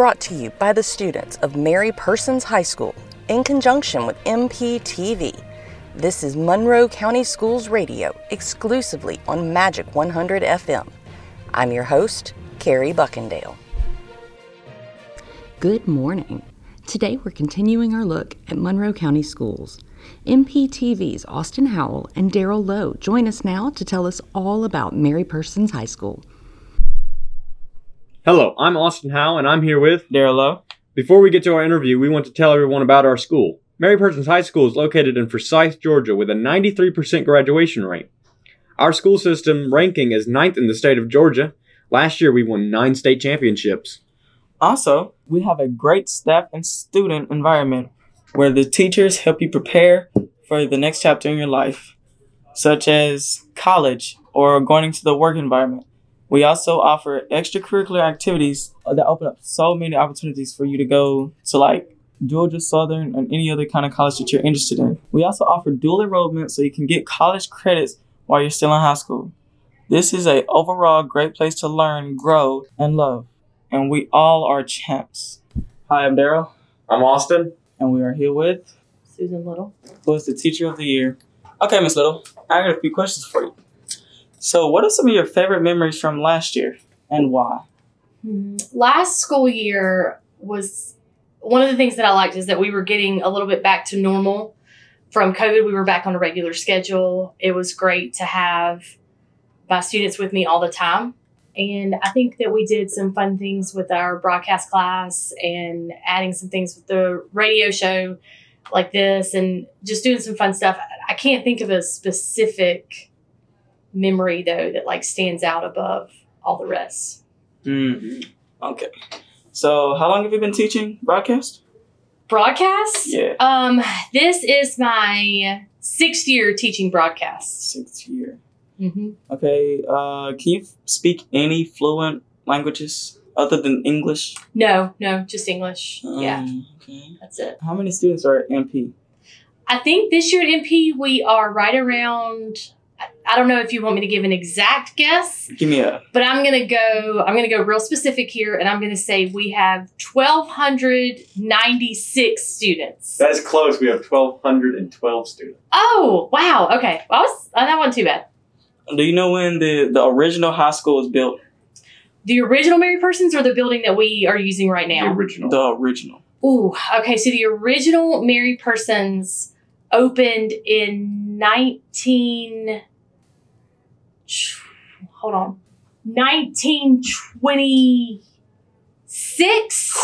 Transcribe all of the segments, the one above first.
brought to you by the students of Mary Persons High School in conjunction with MPTV. This is Monroe County Schools Radio exclusively on Magic 100 FM. I'm your host, Carrie Buckendale. Good morning. Today we're continuing our look at Monroe County Schools. MPTV's Austin Howell and Daryl Lowe join us now to tell us all about Mary Persons High School. Hello, I'm Austin Howe, and I'm here with Daryl Lowe. Before we get to our interview, we want to tell everyone about our school. Mary Persons High School is located in Forsyth, Georgia, with a 93% graduation rate. Our school system ranking is ninth in the state of Georgia. Last year, we won nine state championships. Also, we have a great staff and student environment where the teachers help you prepare for the next chapter in your life, such as college or going into the work environment. We also offer extracurricular activities uh, that open up so many opportunities for you to go to like Georgia Southern and any other kind of college that you're interested in. We also offer dual enrollment so you can get college credits while you're still in high school. This is a overall great place to learn, grow, and love. And we all are champs. Hi, I'm Daryl, I'm Austin. and we are here with Susan Little. who is the teacher of the year. Okay, Miss Little, I got a few questions for you. So, what are some of your favorite memories from last year and why? Hmm. Last school year was one of the things that I liked is that we were getting a little bit back to normal. From COVID, we were back on a regular schedule. It was great to have my students with me all the time. And I think that we did some fun things with our broadcast class and adding some things with the radio show like this and just doing some fun stuff. I can't think of a specific memory though that like stands out above all the rest. Mm, okay. So, how long have you been teaching broadcast? broadcast. Yeah. Um, this is my sixth year teaching broadcast. Sixth year. Mm-hmm. Okay. Uh, can you f- speak any fluent languages other than English? No, no, just English. yeah, Um, Okay. that's it. How many students are at MP? I think this year at MP we are right around. I- I don't know if you want me to give an exact guess, Give me a. but I'm gonna go. I'm gonna go real specific here, and I'm gonna say we have 1,296 students. That is close. We have 1,212 students. Oh wow! Okay, well, I was oh, that wasn't too bad. Do you know when the the original high school was built? The original Mary Persons or the building that we are using right now? The original. The original. Ooh, okay. So the original Mary Persons opened in 19. Hold on. 1926?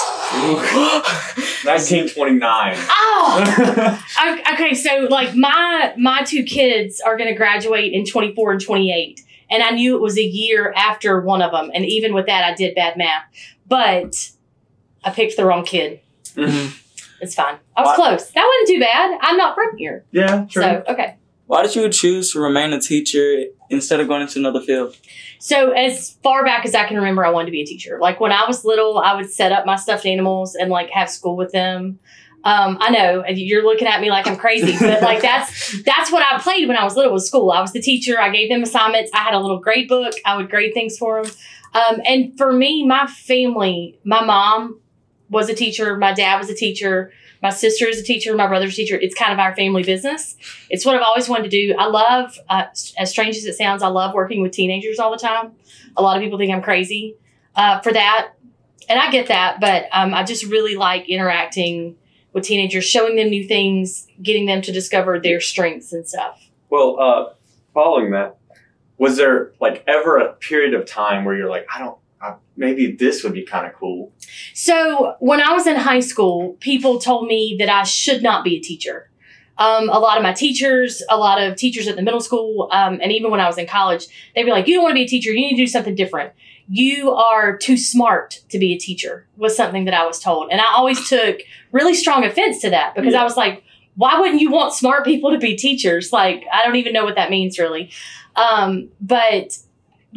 1929. Oh! Okay, so like my my two kids are going to graduate in 24 and 28. And I knew it was a year after one of them. And even with that, I did bad math. But I picked the wrong kid. Mhm. It's fine. I was What? close. That wasn't too bad. I'm not from here. yeah, true. So, okay. Why did you choose to remain a teacher instead of going into another field? So, as far back as I can remember, I wanted to be a teacher. Like when I was little, I would set up my stuffed animals and like have school with them. Um, I know you're looking at me like I'm crazy, but like that's that's what I played when I was little was school. I was the teacher. I gave them assignments. I had a little grade book. I would grade things for them. Um, and for me, my family, my mom was a teacher. My dad was a teacher. My sister is a teacher. My brother's a teacher. It's kind of our family business. It's what I've always wanted to do. I love, uh, as strange as it sounds, I love working with teenagers all the time. A lot of people think I'm crazy uh, for that, and I get that. But um, I just really like interacting with teenagers, showing them new things, getting them to discover their strengths and stuff. Well, uh, following that, was there like ever a period of time where you're like, I don't, maybe this would be kind of cool? So when I was in high school, people told me that I should not be a teacher. Um, a lot of my teachers, a lot of teachers at the middle school, um, and even when I was in college, they'd be like, "You don't want to be a teacher. You need to do something different. You are too smart to be a teacher." Was something that I was told, and I always took really strong offense to that because I was like, "Why wouldn't you want smart people to be teachers?" Like, I don't even know what that means really. Um, but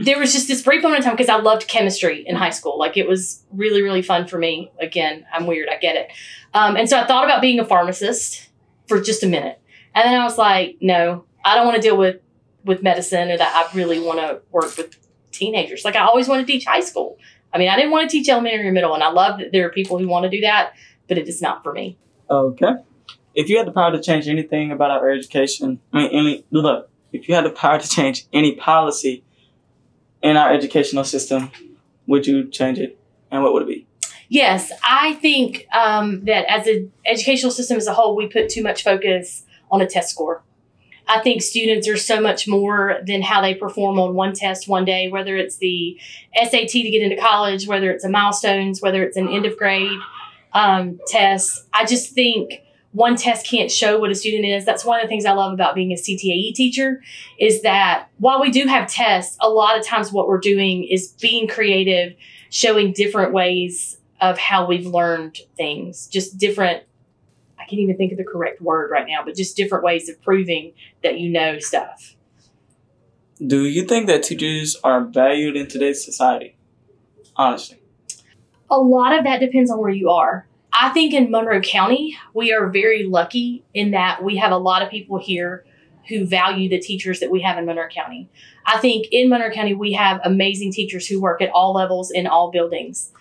there was just this brief moment in time because I loved chemistry in high school. Like it was really, really fun for me. Again, I'm weird, I get it. Um, and so I thought about being a pharmacist for just a minute. And then I was like, no, I don't want to deal with with medicine or that I really want to work with teenagers. Like I always want to teach high school. I mean, I didn't want to teach elementary or middle, and I love that there are people who want to do that, but it is not for me. Okay. If you had the power to change anything about our education, I mean, any look, if you had the power to change any policy in our educational system, would you change it, and what would it be? Yes, I think um, that as an educational system as a whole, we put too much focus on a test score. I think students are so much more than how they perform on one test one day, whether it's the SAT to get into college, whether it's a milestones, whether it's an end of grade um, test. I just think one test can't show what a student is. That's one of the things I love about being a CTAE teacher is that while we do have tests, a lot of times what we're doing is being creative, showing different ways of how we've learned things, just different I can't even think of the correct word right now, but just different ways of proving that you know stuff. Do you think that teachers are valued in today's society? Honestly. A lot of that depends on where you are. I think in Monroe County, we are very lucky in that we have a lot of people here who value the teachers that we have in Monroe County. I think in Monroe County, we have amazing teachers who work at all levels in all buildings.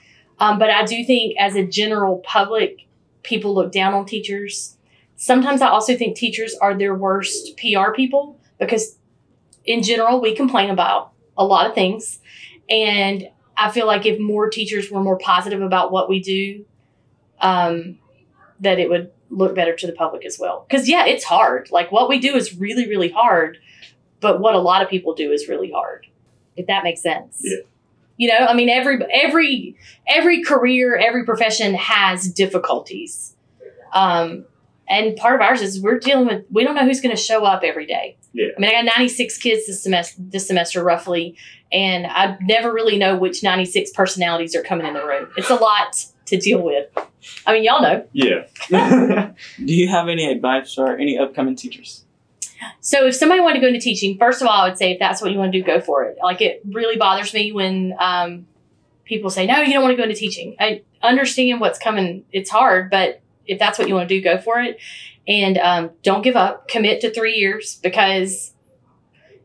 Um, but I do think, as a general public, people look down on teachers. Sometimes I also think teachers are their worst PR people because, in general, we complain about a lot of things. And I feel like if more teachers were more positive about what we do, um, that it would look better to the public as well. Because, yeah, it's hard. Like, what we do is really, really hard. But what a lot of people do is really hard, if that makes sense. Yeah. You know, I mean, every every every career, every profession has difficulties, um, and part of ours is we're dealing with we don't know who's going to show up every day. Yeah. I mean, I got ninety six kids this semester, this semester roughly, and I never really know which ninety six personalities are coming in the room. It's a lot to deal with. I mean, y'all know. Yeah. Do you have any advice for any upcoming teachers? So if somebody wanted to go into teaching, first of all, I would say if that's what you want to do, go for it. Like it really bothers me when um, people say, no, you don't want to go into teaching. I understand what's coming. It's hard, but if that's what you want to do, go for it. And um, don't give up. Commit to three years because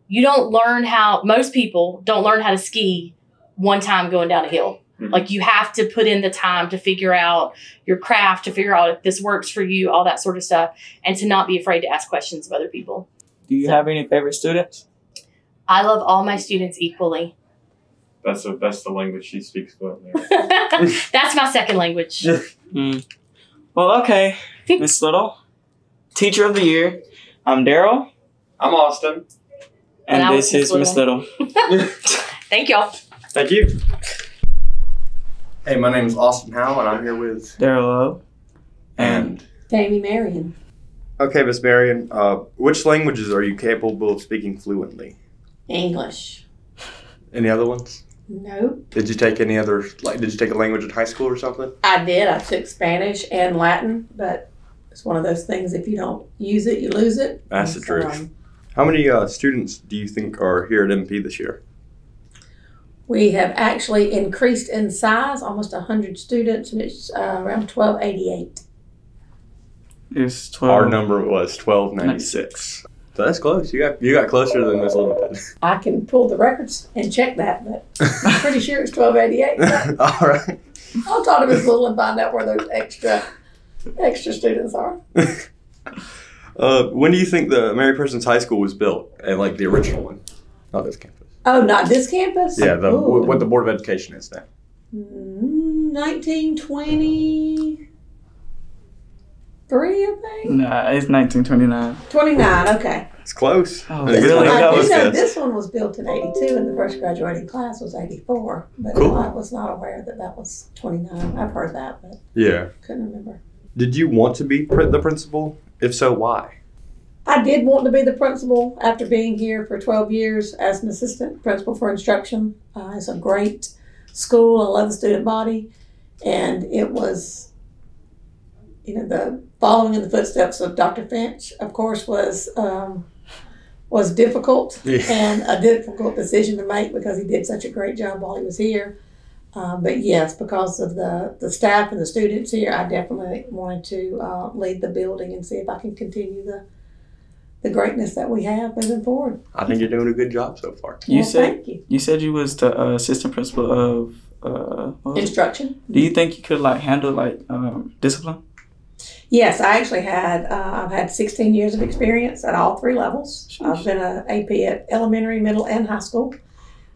you don't learn how, most people don't learn how to ski one time going down a hill. Mhm. Like you have to put in the time to figure out your craft, to figure out if this works for you, all that sort of stuff, and to not be afraid to ask questions of other people. Do you So- have any favorite students? I love all my students equally. that's a, that's the language she speaks fluently. That's my second language. Mm. Well, okay, Miss Little, Teacher of the Year. I'm Daryl, I'm Austin. and, And this is Miss Miss Little. Thank y'all. Thank you. Hey, my name is Austin Howe, and I'm here with Daryl O. and. Jamie Marion. Okay, Miss Marion, uh, which languages are you capable of speaking fluently? English. Any other ones? Nope. Did you take any other? Like, did you take a language in high school or something? I did. I took Spanish and Latin, but it's one of those things if you don't use it, you lose it. That's the And truth. um, How many uh, students do you think are here at MP this year? We have actually increased in size, almost 100 students, and it's uh, around 1288. It's 12. Our number was twelve ninety six. So that's close. You got you got closer than Miss Little did. I can pull the records and check that, but I'm pretty sure it's 1288. All right. I'll talk to Miss Little and find out where those extra extra students are. Uh, when do you think the Mary Persons High School was built? And like the original one, not this campus. Oh, not this campus? Yeah, the Ooh. what the Board of Education is now. Mm, 1923, I think. Nah, it's 1929. 29, okay. It's close. Oh, That's really? good. I That do know good. this one was built in 82 and the first graduating class was 84, but Cool. I was not aware that that was 29. I've heard that, but Yeah. couldn't remember. Did you want to be pr- the principal? If so, why? I did want to be the principal after being here for 12 years as an assistant principal for instruction. Uh, it's a great school. I love the student body. And it was, you know, the following in the footsteps of Dr. Finch, of course, was um, was difficult Yeah. and a difficult decision to make because he did such a great job while he was here. Um, but yes, because of the, the staff and the students here, I definitely wanted to uh, lead the building and see if I can continue the the greatness that we have moving forward. I think you're doing a good job so far. You Well, said thank you. you said you was the uh, assistant principal of uh, what it? Instruction. do you think you could like handle like um, discipline? Yes, I actually had, uh, I've had 16 years of experience at all three levels. Sheesh. I've been an AP at elementary, middle, and high school.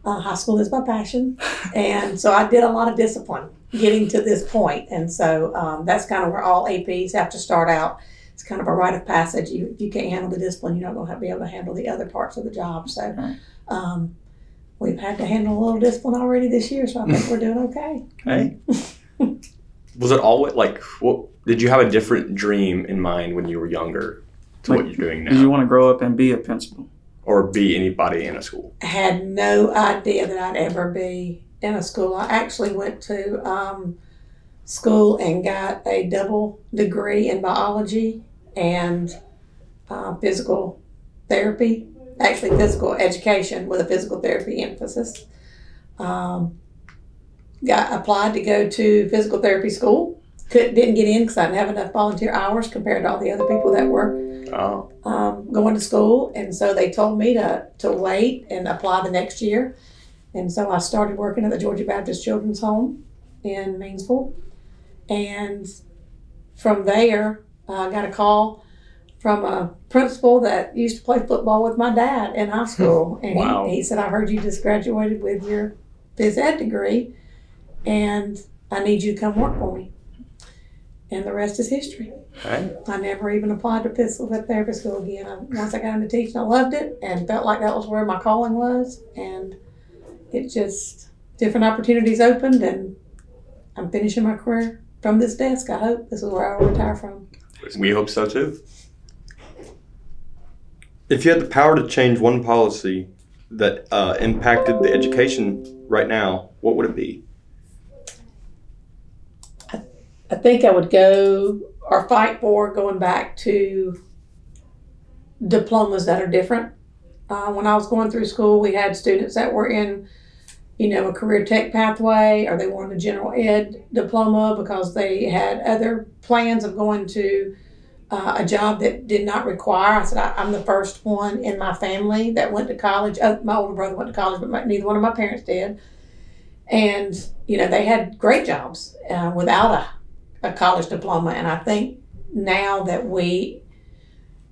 Uh, high school is my passion. And so I did a lot of discipline getting to this point. And so um, that's kind of where all APs have to start out. It's kind of a rite of passage. You, if you can't handle the discipline, you're not going to be able to handle the other parts of the job. So Right. um, we've had to handle a little discipline already this year. So I think we're doing okay. Hey, Was it always like what? Did you have a different dream in mind when you were younger to what you're doing now? did you want to grow up and be a principal? or be anybody in a school? I had no idea that I'd ever be in a school. I actually went to um, school and got a double degree in biology and uh, physical therapy, actually, physical education with a physical therapy emphasis. Um, got applied to go to physical therapy school. Could, didn't get in because I didn't have enough volunteer hours compared to all the other people that were Oh, um, going to school, and so they told me to to wait and apply the next year, and so I started working at the Georgia Baptist Children's Home in Meansville, and from there I got a call from a principal that used to play football with my dad in high school, and Wow. he, he said, "I heard you just graduated with your phys ed degree, and I need you to come work for me." And the rest is history. I never even applied to physical therapy school again. I, once I got into teaching, I loved it and felt like that was where my calling was. And it just, different opportunities opened, and I'm finishing my career from this desk. I hope this is where I'll retire from. We hope so too. If you had the power to change one policy that uh, impacted the education right now, what would it be? I think I would go or fight for going back to diplomas that are different. Uh, when I was going through school, we had students that were in, you know, a career tech pathway or they wanted a general ed diploma because they had other plans of going to uh, a job that did not require. I said, I, I'm the first one in my family that went to college. Uh, my older brother went to college, but my, neither one of my parents did. And, you know, they had great jobs uh, without a, a college diploma. And I think now that we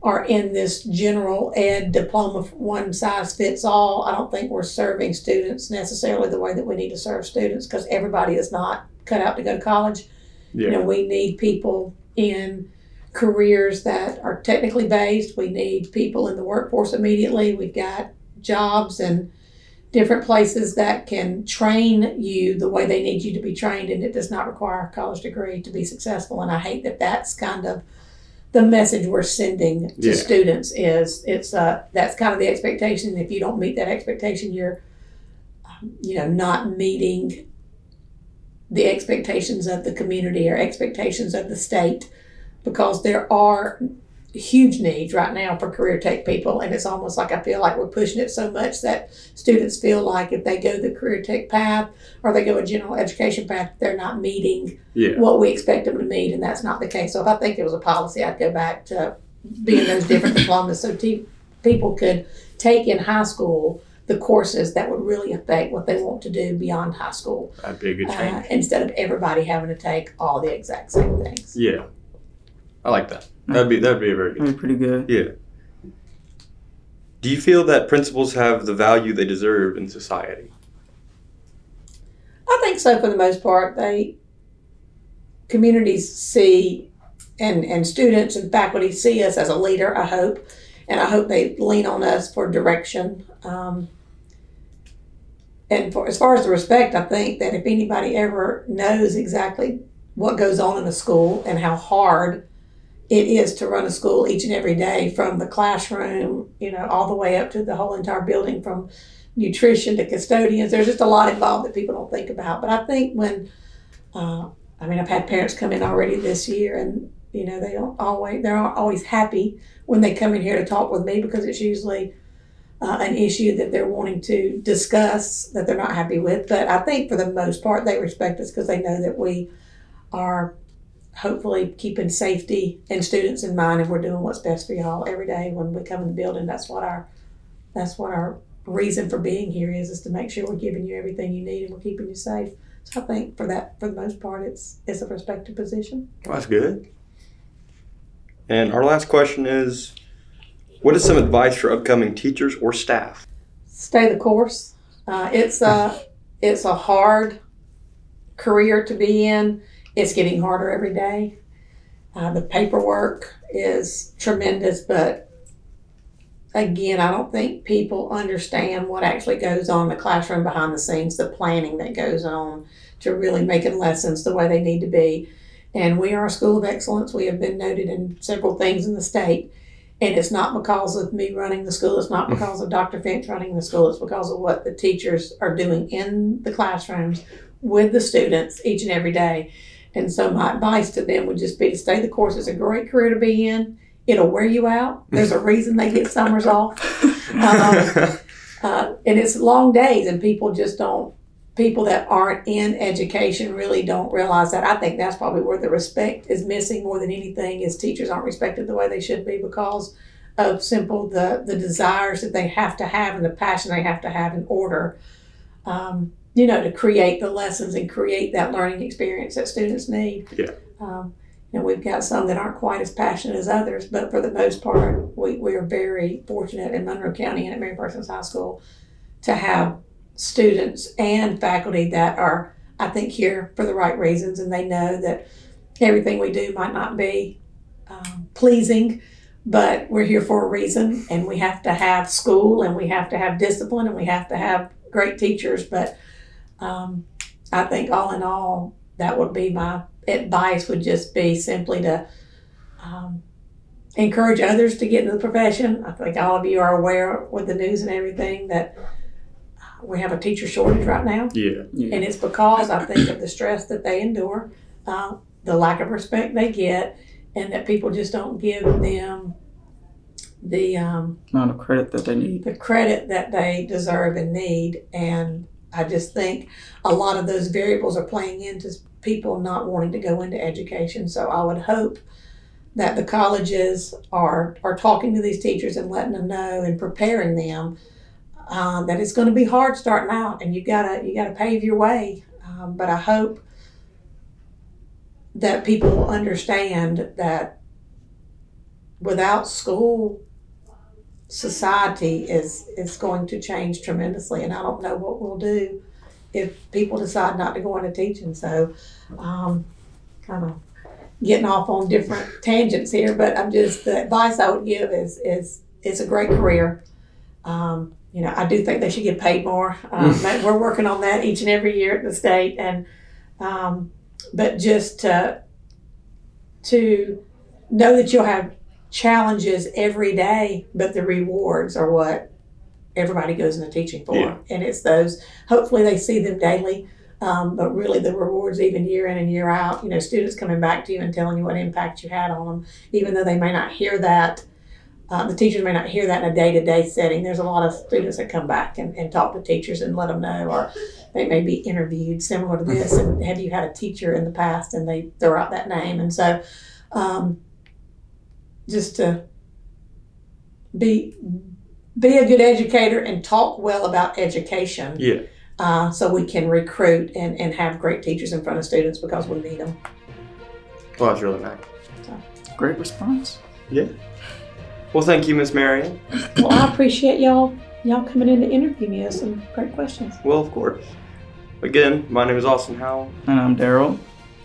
are in this general ed diploma, one size fits all, I don't think we're serving students necessarily the way that we need to serve students because everybody is not cut out to go to college. You know, we need people in careers that are technically based. We need people in the workforce immediately. We've got jobs and different places that can train you the way they need you to be trained, and it does not require a college degree to be successful. And I hate that that's kind of the message we're sending to Yeah. students is it's uh that's kind of the expectation. If you don't meet that expectation, you're um, you know not meeting the expectations of the community or expectations of the state because there are huge needs right now for career tech people and it's almost like i feel like we're pushing it so much that students feel like if they go the career tech path or they go a general education path they're not meeting Yeah. what we expect them to meet and that's not the case so if i think there was a policy i'd go back to being those different diplomas so te- people could take in high school the courses that would really affect what they want to do beyond high school That'd be a good uh, change. instead of everybody having to take all the exact same things. yeah. I like that. That'd be that'd be a very good. That'd be pretty good. Yeah. Do you feel that principals have the value they deserve in society? I think so for the most part. They communities see and and students and faculty see us as a leader. I hope, and I hope they lean on us for direction. Um, and for as far as the respect, I think that if anybody ever knows exactly what goes on in a school and how hard it is to run a school each and every day, from the classroom, you know, all the way up to the whole entire building, from nutrition to custodians. There's just a lot involved that people don't think about. But I think when, uh, I mean, I've had parents come in already this year, and you know, they don't always they're not always happy when they come in here to talk with me because it's usually uh, an issue that they're wanting to discuss that they're not happy with. But I think for the most part, they respect us because they know that we are hopefully keeping safety and students in mind, and we're doing what's best for y'all every day when we come in the building. That's what our that's what our reason for being here is is to make sure we're giving you everything you need and we're keeping you safe. So I think for that, for the most part, it's it's a respected position. Well, that's good. And our last question is what is some advice for upcoming teachers or staff? Stay the course. Uh, it's a it's a hard career to be in. It's getting harder every day. Uh, the paperwork is tremendous, but again, I don't think people understand what actually goes on in the classroom behind the scenes, the planning that goes on to really making lessons the way they need to be. And we are a school of excellence. We have been noted in several things in the state. And it's not because of me running the school. It's not because of Dr. Finch running the school. It's because of what the teachers are doing in the classrooms with the students each and every day. And so my advice to them would just be to stay the course. It's a great career to be in. It'll wear you out. There's a reason they get summers off. Um, uh, and it's long days, and people just don't. People that aren't in education really don't realize that. I think that's probably where the respect is missing more than anything. Is teachers aren't respected the way they should be because of simple the the desires that they have to have and the passion they have to have in order. Um, you know, to create the lessons and create that learning experience that students need. Yeah. Um, and we've got some that aren't quite as passionate as others, but for the most part, we, we are very fortunate in Monroe County and at Mary Persons High School to have students and faculty that are, I think, here for the right reasons, and they know that everything we do might not be um, pleasing, but we're here for a reason, and we have to have school, and we have to have discipline, and we have to have great teachers. But um, I think all in all, that would be my advice would just be simply to um, encourage others to get into the profession. I think all of you are aware with the news and everything that we have a teacher shortage right now. Yeah. yeah. And it's because I think of the stress that they endure, uh, the lack of respect they get, and that people just don't give them the um, Amount of credit that they need. the credit that they deserve and need. And I just think a lot of those variables are playing into people not wanting to go into education. So I would hope that the colleges are are talking to these teachers and letting them know and preparing them uh, that it's going to be hard starting out, and you gotta you gotta pave your way. Um, but I hope that people understand that without school society is is going to change tremendously and i don't know what we'll do if people decide not to go into teaching. So um, kind of getting off on different tangents here but i'm just the advice i would give is is it's a great career. Um, you know i do think they should get paid more. Um, we're working on that each and every year at the state and um, but just to to know that you'll have challenges every day, but the rewards are what everybody goes into teaching for. Yeah. And it's those, hopefully, they see them daily, um, but really the rewards, even year in and year out, you know, students coming back to you and telling you what impact you had on them, even though they may not hear that. Uh, the teachers may not hear that in a day-to-day setting. There's a lot of students that come back and, and talk to teachers and let them know, or they may be interviewed similar to this. And have you had a teacher in the past? And they throw out that name. And so, um, just to be be a good educator and talk well about education Yeah. uh, so we can recruit and, and have great teachers in front of students because we need them Well, that's really nice. Great response. Yeah. Well, thank you, Miss Marion. well i appreciate y'all y'all coming in to interview me with some great questions Well, of course. Again, my name is Austin Howell. And I'm Daryl.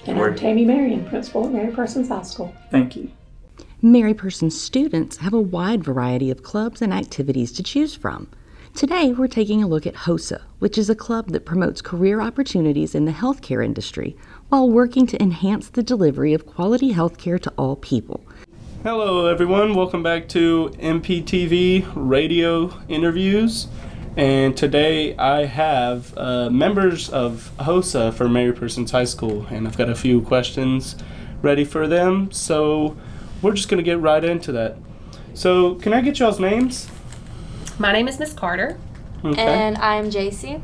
and Word. i'm tammy marion principal at mary persons high school Thank you. Mary Person students have a wide variety of clubs and activities to choose from. Today, we're taking a look at HOSA, which is a club that promotes career opportunities in the healthcare industry while working to enhance the delivery of quality healthcare to all people. Hello, everyone. Welcome back to MPTV radio interviews. And today I have uh, members of HOSA for Mary Persons High School, and I've got a few questions ready for them. So we're just going to get right into that. So, can I get y'all's names? My name is Miss Carter. Okay. And I'm JC.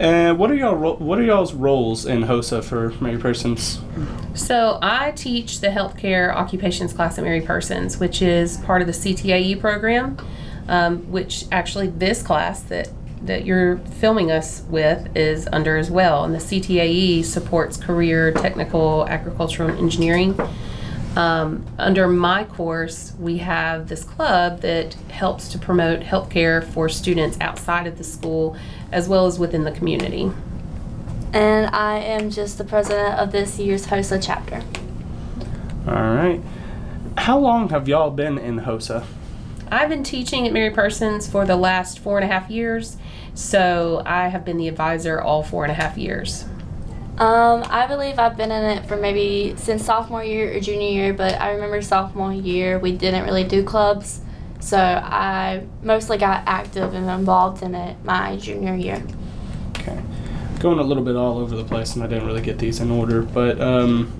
And what are y'all ro- what are y'all's roles in HOSA for Mary Persons? So I teach the healthcare occupations class at Mary Persons, which is part of the CTAE program. Um, which actually this class that that you're filming us with is under as well, and the CTAE supports career technical agricultural and engineering. Um, under my course, we have this club that helps to promote healthcare for students outside of the school as well as within the community. And I am just the president of this year's HOSA chapter. All right. How long have y'all been in HOSA? I've been teaching at Mary Persons for the last four and a half years, so I have been the advisor all four and a half years. Um, I believe I've been in it for maybe since sophomore year or junior year, but I remember sophomore year we didn't really do clubs, so I mostly got active and involved in it my junior year. Okay. Going a little bit all over the place, and I didn't really get these in order, but um,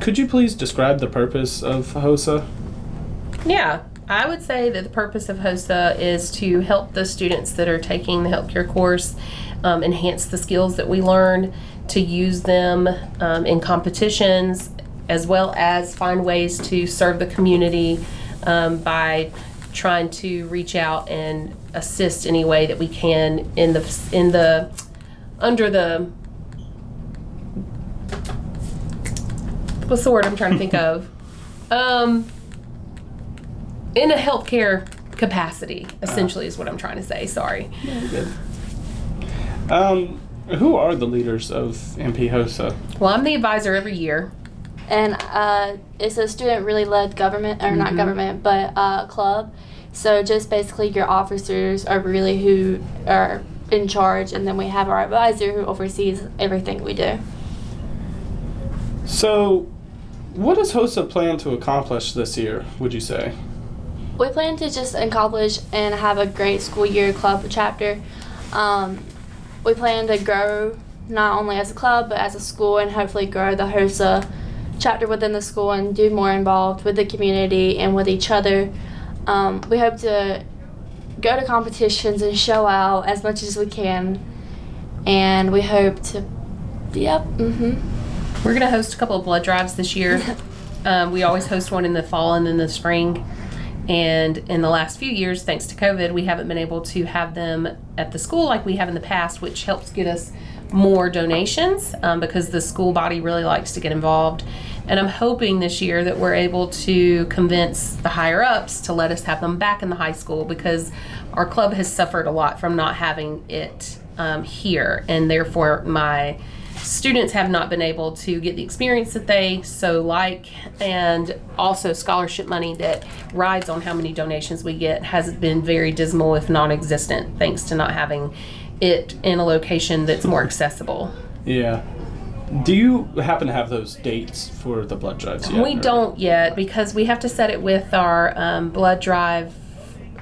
could you please describe the purpose of HOSA? Yeah, I would say that the purpose of HOSA is to help the students that are taking the healthcare course um, enhance the skills that we learn, to use them um, in competitions, as well as find ways to serve the community um, by trying to reach out and assist any way that we can in the in the under the what's the word I'm trying to think of? Um in a healthcare capacity essentially is what i'm trying to say sorry. Yeah, Um, who are the leaders of MP HOSA? well i'm the advisor every year. And uh, it's a student really led government or not government but uh, club. So just basically your officers are really who are in charge and then we have our advisor who oversees everything we do. So, what does HOSA plan to accomplish this year, would you say? we plan to just accomplish and have a great school year club chapter. Um, we plan to grow not only as a club but as a school and hopefully grow the hosa chapter within the school and do more involved with the community and with each other. Um, we hope to go to competitions and show out as much as we can. And we hope to yep mm-hmm. We're going to host a couple of blood drives this year. Um, we always host one in the fall and then the spring and in the last few years thanks to covid we haven't been able to have them at the school like we have in the past which helps get us more donations um, because the school body really likes to get involved. And i'm hoping this year that we're able to convince the higher ups to let us have them back in the high school because our club has suffered a lot from not having it um, here. And therefore my students have not been able to get the experience that they so like and also scholarship money that rides on how many donations we get has been very dismal if non-existent thanks to not having it in a location that's more accessible Yeah. Do you happen to have those dates for the blood drives yet? we or- don't yet because we have to set it with our um, blood drive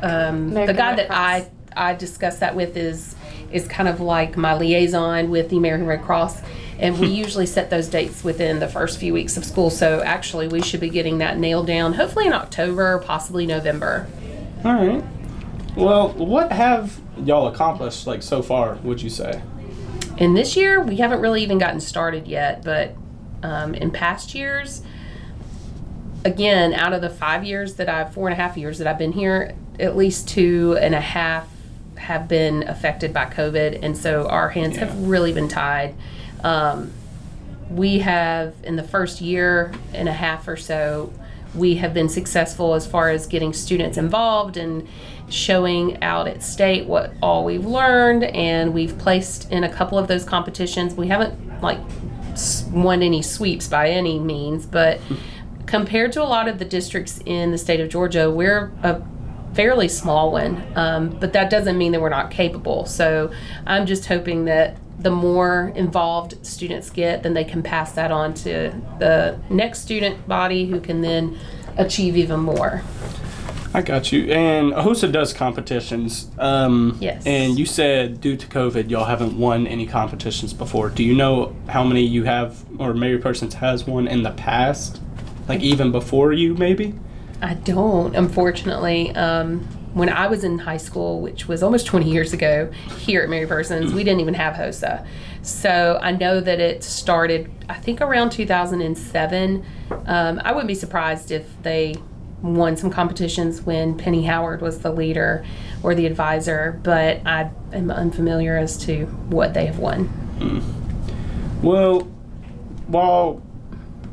um, the guy that I I discuss that with is is kind of like my liaison with the American Red Cross, and we usually set those dates within the first few weeks of school. So actually, we should be getting that nailed down, hopefully in October, possibly November. All right. Well, what have y'all accomplished like so far? Would you say? And this year, we haven't really even gotten started yet, but um, in past years, again, out of the five years that I've, four and a half years that I've been here, at least two and a half have been affected by COVID. And so our hands Yeah. have really been tied. Um, we have, in the first year and a half or so, we have been successful as far as getting students involved and showing out at state what all we've learned and we've placed in a couple of those competitions we haven't like won any sweeps by any means but compared to a lot of the districts in the state of georgia we're a fairly small one um, but that doesn't mean that we're not capable so i'm just hoping that the more involved students get then they can pass that on to the next student body who can then achieve even more I got you. And HOSA does competitions. Um, Yes. And you said due to COVID, y'all haven't won any competitions before. Do you know how many you have, or Mary Persons has won in the past? Like even before you, maybe? I don't, unfortunately. Um, when I was in high school, which was almost 20 years ago, here at Mary Persons, we didn't even have HOSA. So I know that it started, I think, around 2007. Um, I wouldn't be surprised if they won some competitions when Penny Howard was the leader or the advisor, but I am unfamiliar as to what they have won. Well, while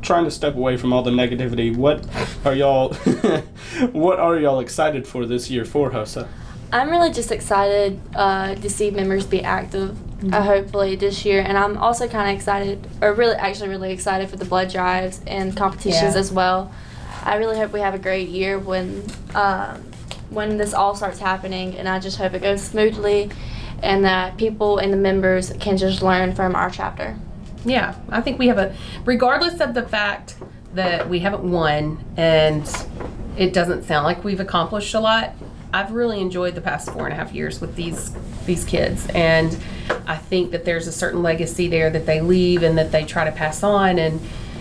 trying to step away from all the negativity, what are y'all what are y'all excited for this year for HOSA? I'm really just excited uh, to see members be active, uh, hopefully this year, and I'm also kind of excited, or really, actually, really excited for the blood drives and competitions Yeah. as well. I really hope we have a great year when um, when this all starts happening, and I just hope it goes smoothly, and that people and the members can just learn from our chapter. Yeah, I think we have a, regardless of the fact that we haven't won and it doesn't sound like we've accomplished a lot. I've really enjoyed the past four and a half years with these these kids, and I think that there's a certain legacy there that they leave and that they try to pass on. And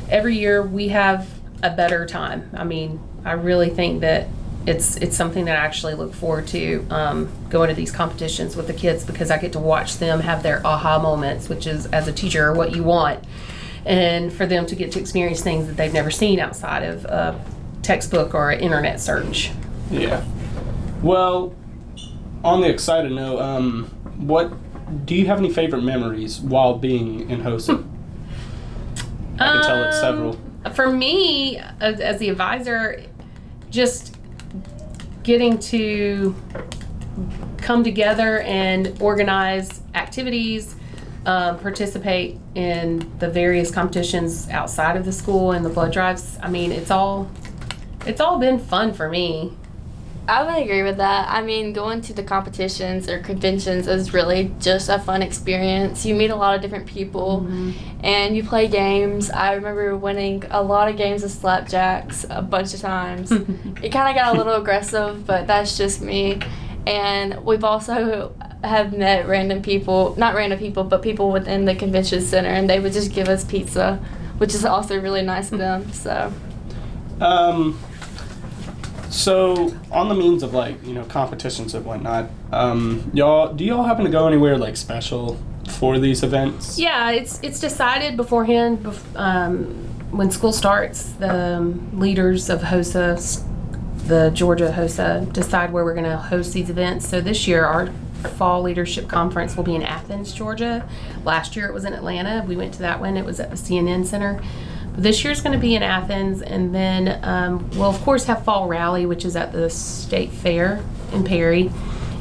every year we have a better time. I mean, I really think that it's it's something that I actually look forward to um, going to these competitions with the kids because I get to watch them have their aha moments, which is as a teacher what you want, and for them to get to experience things that they've never seen outside of a textbook or an internet search. Yeah. Well, on the excited note, um, what do you have any favorite memories while being in HOSA? I can tell it's several. Um, For me, as, as the advisor, just getting to come together and organize activities, um, participate in the various competitions outside of the school and the blood drives. I mean, it's all it's all been fun for me. I would agree with that. I mean, going to the competitions or conventions is really just a fun experience. You meet a lot of different people and you play games. I remember winning a lot of games of slapjacks a bunch of times. it kind of got a little aggressive, but that's just me. And we've also have met random people, not random people, but people within the convention center, and they would just give us pizza, which is also really nice of them. So. Um, so on the means of like you know competitions and whatnot, um, y'all do y'all happen to go anywhere like special for these events? Yeah, it's it's decided beforehand. bef- Um, when school starts, the um, leaders of HOSA, the Georgia HOSA, decide where we're going to host these events. So this year, our fall leadership conference will be in Athens, Georgia. Last year, it was in Atlanta. We went to that one. It was at the CNN Center. This year's going to be in Athens, and then um, we'll of course have fall rally, which is at the state fair in Perry.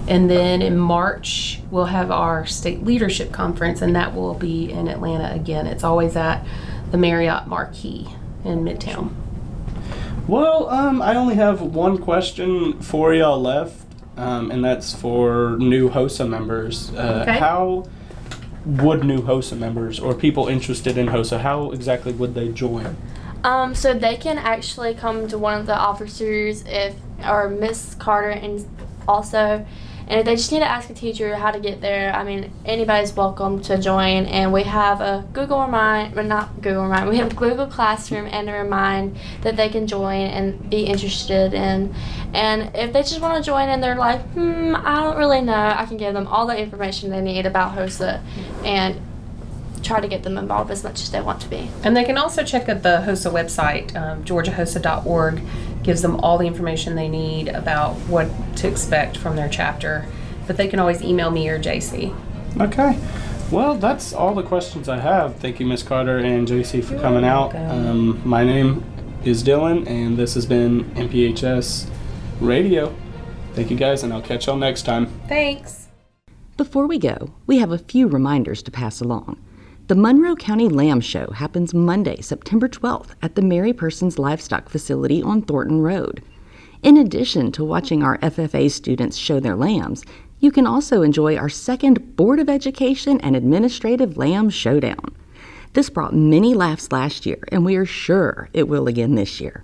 And then in March, we'll have our state leadership conference, and that will be in Atlanta again. It's always at the Marriott Marquis in Midtown. Well, um, I only have one question for y'all left, um, and that's for new HOSA members. Uh, Okay. How would new HOSA members or people interested in HOSA, how exactly would they join? Um, so they can actually come to one of the officers if, or Miss Carter, and also, and if they just need to ask a teacher how to get there, I mean, anybody's welcome to join. And we have a Google Remind, well, not Google Remind, we have Google Classroom and a Remind that they can join and be interested in. And if they just want to join and they're like, hmm, I don't really know, I can give them all the information they need about HOSA and try to get them involved as much as they want to be. And they can also check out the HOSA website, um, georgiahosa.org, gives them all the information they need about what to expect from their chapter. But they can always email me or JC. Okay. Well, that's all the questions I have. Thank you, Miss Carter and JC, for coming out. Um, my name is Dylan, and this has been MPHS Radio. Thank you guys, and I'll catch y'all next time. Thanks. Before we go, we have a few reminders to pass along. The Monroe County Lamb Show happens Monday, September 12th at the Mary Persons Livestock Facility on Thornton Road. In addition to watching our FFA students show their lambs, you can also enjoy our second Board of Education and Administrative Lamb Showdown. This brought many laughs last year, and we are sure it will again this year.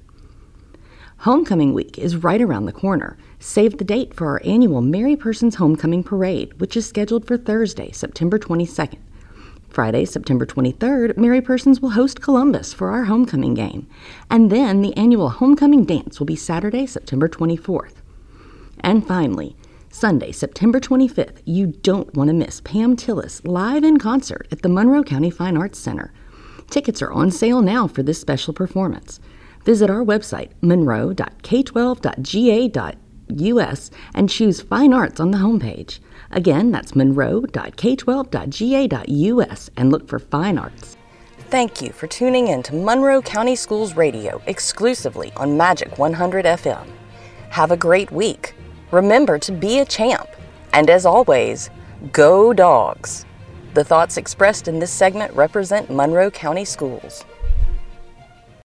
Homecoming week is right around the corner. Save the date for our annual Mary Persons Homecoming Parade, which is scheduled for Thursday, September 22nd. Friday, September 23rd, Mary Persons will host Columbus for our homecoming game. And then the annual homecoming dance will be Saturday, September 24th. And finally, Sunday, September 25th, you don't want to miss Pam Tillis live in concert at the Monroe County Fine Arts Center. Tickets are on sale now for this special performance. Visit our website, monroe.k12.ga.us, and choose Fine Arts on the homepage. Again, that's monroe.k12.ga.us and look for Fine Arts. Thank you for tuning in to Monroe County Schools Radio exclusively on Magic 100 FM. Have a great week. Remember to be a champ. And as always, go dogs. The thoughts expressed in this segment represent Monroe County Schools.